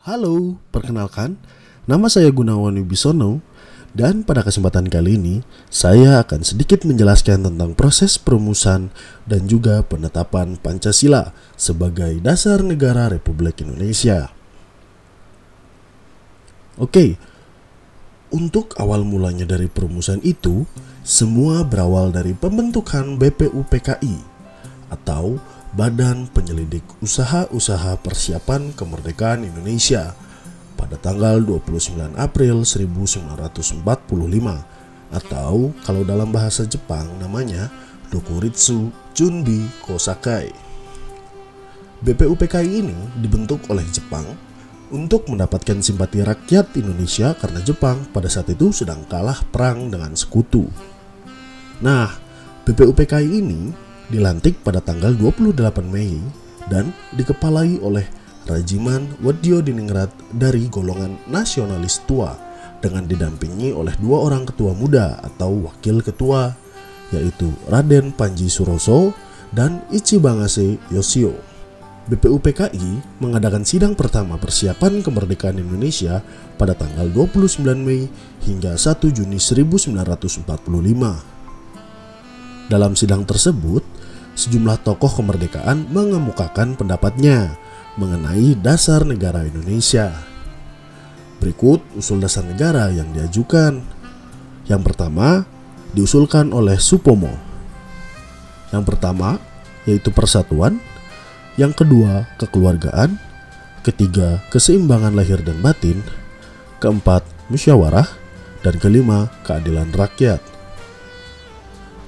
Halo, perkenalkan, nama saya Gunawan Wibisono dan pada kesempatan kali ini saya akan sedikit menjelaskan tentang proses perumusan dan juga penetapan Pancasila sebagai dasar negara Republik Indonesia. Oke, untuk awal mulanya dari perumusan itu, semua berawal dari pembentukan BPUPKI atau Badan Penyelidik Usaha-Usaha Persiapan Kemerdekaan Indonesia pada tanggal 29 April 1945 atau kalau dalam bahasa Jepang namanya Dokuritsu Junbi Kosakai. BPUPKI ini dibentuk oleh Jepang untuk mendapatkan simpati rakyat Indonesia karena Jepang pada saat itu sedang kalah perang dengan sekutu. Nah, BPUPKI ini dilantik pada tanggal 28 Mei dan dikepalai oleh Rajiman Wadyo Diningrat dari golongan nasionalis tua dengan didampingi oleh dua orang ketua muda atau wakil ketua yaitu Raden Panji Suroso dan Ichibangase Yoshio. BPUPKI mengadakan sidang pertama persiapan kemerdekaan Indonesia pada tanggal 29 Mei hingga 1 Juni 1945. Dalam sidang tersebut, sejumlah tokoh kemerdekaan mengemukakan pendapatnya mengenai dasar negara Indonesia. Berikut usul dasar negara yang diajukan. Yang pertama, diusulkan oleh Supomo. Yang pertama, yaitu persatuan. Yang kedua, kekeluargaan. Ketiga, keseimbangan lahir dan batin. Keempat, musyawarah. Dan kelima, keadilan rakyat.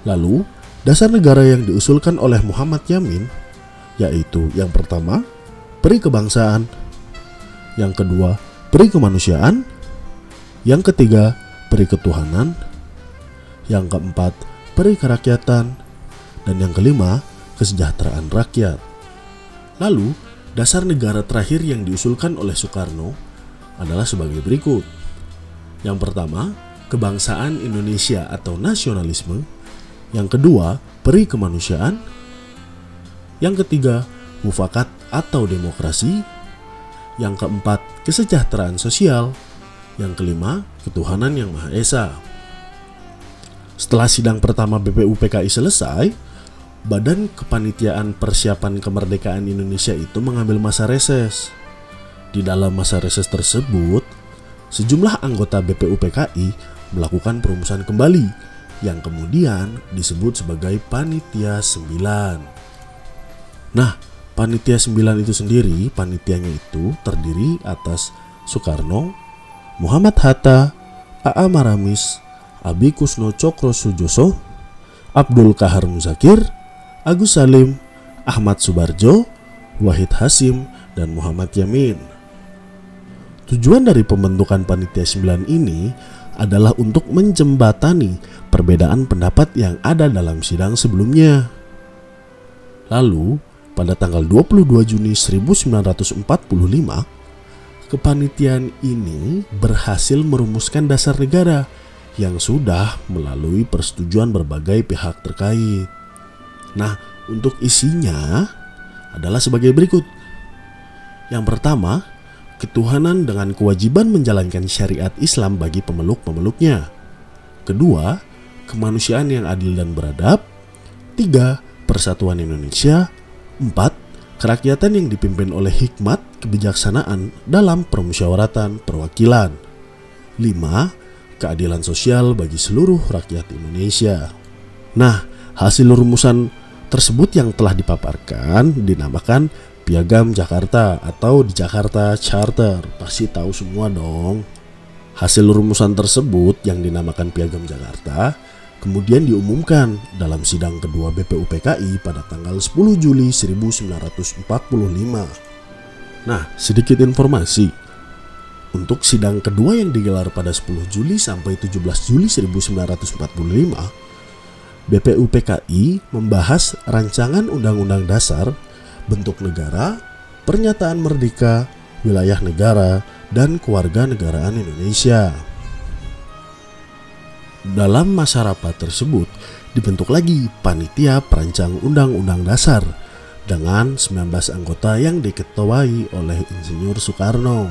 Lalu, dasar negara yang diusulkan oleh Muhammad Yamin yaitu yang pertama, peri kebangsaan, yang kedua, peri kemanusiaan, yang ketiga, peri ketuhanan, yang keempat, peri kerakyatan, dan yang kelima, kesejahteraan rakyat. Lalu, dasar negara terakhir yang diusulkan oleh Soekarno adalah sebagai berikut. Yang pertama, kebangsaan Indonesia atau nasionalisme yang kedua, peri kemanusiaan. Yang ketiga, mufakat atau demokrasi. Yang keempat, kesejahteraan sosial. Yang kelima, ketuhanan yang Maha Esa. Setelah sidang pertama BPUPKI selesai, Badan Kepanitiaan Persiapan Kemerdekaan Indonesia itu mengambil masa reses. Di dalam masa reses tersebut, sejumlah anggota BPUPKI melakukan perumusan kembali yang kemudian disebut sebagai Panitia 9. Nah, Panitia 9 itu sendiri, panitianya itu terdiri atas Soekarno, Muhammad Hatta, A.A. Maramis, Abi Kusno Cokro Sujoso, Abdul Kahar Muzakir, Agus Salim, Ahmad Subarjo, Wahid Hasim, dan Muhammad Yamin. Tujuan dari pembentukan Panitia 9 ini adalah untuk menjembatani perbedaan pendapat yang ada dalam sidang sebelumnya. Lalu, pada tanggal 22 Juni 1945, kepanitiaan ini berhasil merumuskan dasar negara yang sudah melalui persetujuan berbagai pihak terkait. Nah, untuk isinya adalah sebagai berikut. Yang pertama, ketuhanan dengan kewajiban menjalankan syariat Islam bagi pemeluk-pemeluknya. Kedua, kemanusiaan yang adil dan beradab. Tiga, persatuan Indonesia. Empat, kerakyatan yang dipimpin oleh hikmat kebijaksanaan dalam permusyawaratan perwakilan. Lima, keadilan sosial bagi seluruh rakyat Indonesia. Nah, hasil rumusan tersebut yang telah dipaparkan dinamakan Piagam Jakarta atau di Jakarta Charter pasti tahu semua dong. Hasil rumusan tersebut yang dinamakan Piagam Jakarta kemudian diumumkan dalam sidang kedua BPUPKI pada tanggal 10 Juli 1945. Nah, sedikit informasi. Untuk sidang kedua yang digelar pada 10 Juli sampai 17 Juli 1945, BPUPKI membahas rancangan Undang-Undang Dasar bentuk negara, pernyataan merdeka, wilayah negara, dan keluarga negaraan Indonesia. Dalam masa rapat tersebut, dibentuk lagi panitia perancang undang-undang dasar dengan 19 anggota yang diketuai oleh Insinyur Soekarno.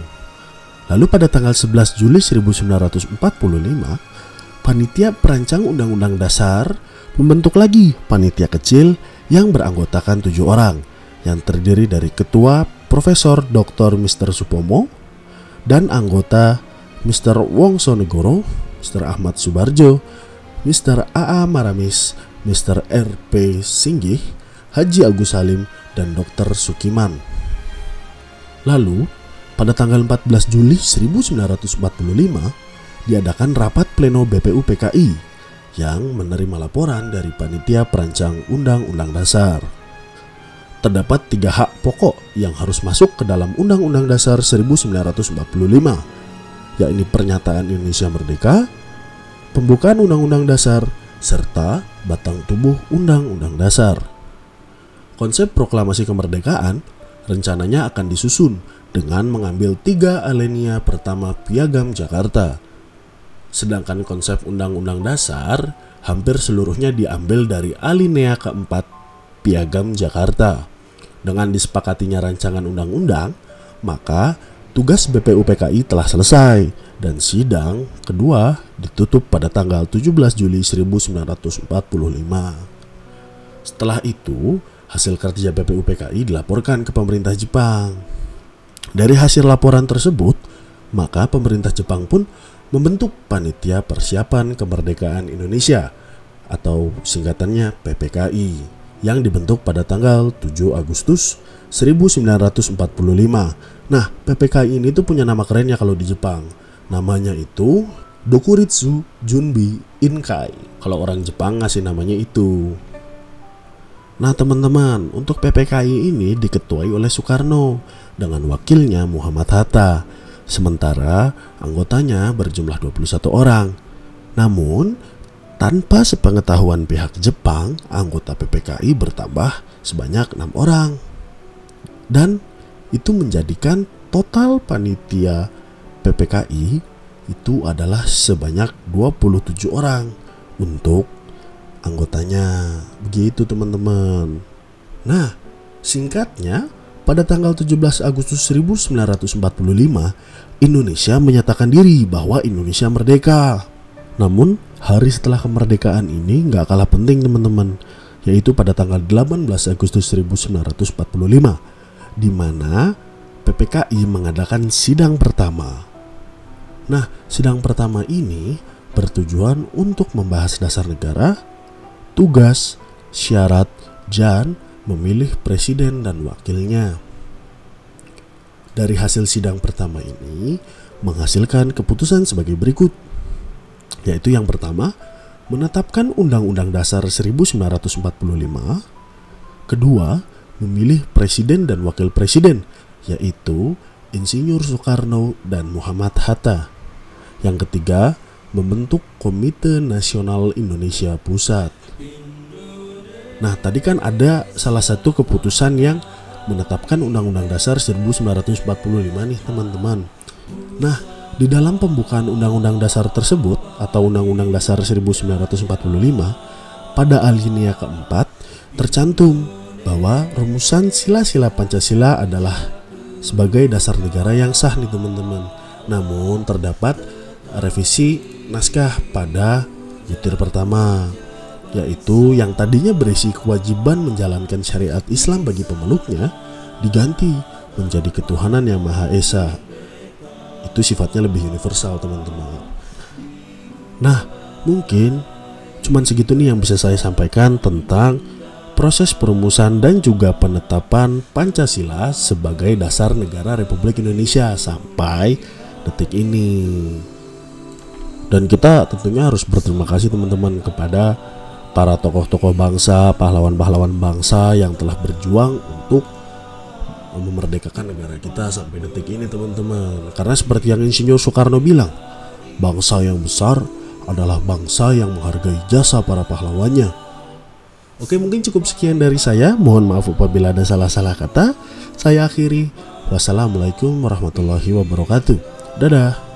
Lalu pada tanggal 11 Juli 1945, panitia perancang Undang-Undang Dasar membentuk lagi panitia kecil yang beranggotakan tujuh orang yang terdiri dari ketua Profesor Dr. Mr. Supomo dan anggota Mr. Wongso Negoro, Mr. Ahmad Subarjo, Mr. AA Maramis, Mr. RP Singgih, Haji Agus Salim, dan Dr. Sukiman. Lalu, pada tanggal 14 Juli 1945, diadakan rapat pleno BPU PKI yang menerima laporan dari panitia perancang Undang-Undang Dasar. Terdapat tiga hak pokok yang harus masuk ke dalam Undang-Undang Dasar 1945, yakni pernyataan Indonesia Merdeka, pembukaan Undang-Undang Dasar, serta batang tubuh Undang-Undang Dasar. Konsep proklamasi kemerdekaan rencananya akan disusun dengan mengambil tiga alinea pertama Piagam Jakarta. Sedangkan konsep Undang-Undang Dasar hampir seluruhnya diambil dari alinea keempat Piagam Jakarta. Dengan disepakatinya rancangan undang-undang, maka tugas BPUPKI telah selesai dan sidang kedua ditutup pada tanggal 17 Juli 1945. Setelah itu, hasil kerja BPUPKI dilaporkan ke pemerintah Jepang. Dari hasil laporan tersebut, maka pemerintah Jepang pun membentuk Panitia Persiapan Kemerdekaan Indonesia atau singkatannya PPKI yang dibentuk pada tanggal 7 Agustus 1945. Nah, PPKI ini tuh punya nama kerennya kalau di Jepang. Namanya itu Dokuritsu Junbi Inkai. Kalau orang Jepang ngasih namanya itu. Nah teman-teman, untuk PPKI ini diketuai oleh Soekarno dengan wakilnya Muhammad Hatta. Sementara anggotanya berjumlah 21 orang. Namun, tanpa sepengetahuan pihak Jepang, anggota PPKI bertambah sebanyak enam orang. Dan itu menjadikan total panitia PPKI itu adalah sebanyak 27 orang untuk anggotanya. Begitu teman-teman. Nah, singkatnya pada tanggal 17 Agustus 1945 Indonesia menyatakan diri bahwa Indonesia merdeka. Namun, hari setelah kemerdekaan ini nggak kalah penting teman-teman, yaitu pada tanggal 18 Agustus 1945, di mana PPKI mengadakan sidang pertama. Nah, sidang pertama ini bertujuan untuk membahas dasar negara, tugas, syarat, dan memilih presiden dan wakilnya. Dari hasil sidang pertama ini menghasilkan keputusan sebagai berikut yaitu yang pertama, menetapkan Undang-Undang Dasar 1945, kedua, memilih presiden dan wakil presiden, yaitu Insinyur Soekarno dan Muhammad Hatta. Yang ketiga, membentuk Komite Nasional Indonesia Pusat. Nah, tadi kan ada salah satu keputusan yang menetapkan Undang-Undang Dasar 1945 nih, teman-teman. Nah, di dalam pembukaan Undang-Undang Dasar tersebut atau Undang-Undang Dasar 1945 pada alinea keempat tercantum bahwa rumusan sila-sila Pancasila adalah sebagai dasar negara yang sah nih teman-teman. Namun terdapat revisi naskah pada butir pertama yaitu yang tadinya berisi kewajiban menjalankan syariat Islam bagi pemeluknya diganti menjadi ketuhanan yang Maha Esa itu sifatnya lebih universal teman-teman nah mungkin cuman segitu nih yang bisa saya sampaikan tentang proses perumusan dan juga penetapan Pancasila sebagai dasar negara Republik Indonesia sampai detik ini. Dan kita tentunya harus berterima kasih teman-teman kepada para tokoh-tokoh bangsa, pahlawan-pahlawan bangsa yang telah berjuang untuk memerdekakan negara kita sampai detik ini teman-teman. Karena seperti yang Insinyur Soekarno bilang bangsa yang besar adalah bangsa yang menghargai jasa para pahlawannya. Oke mungkin cukup sekian dari saya. Mohon maaf apabila ada salah-salah kata. Saya akhiri. Wassalamualaikum warahmatullahi wabarakatuh. Dadah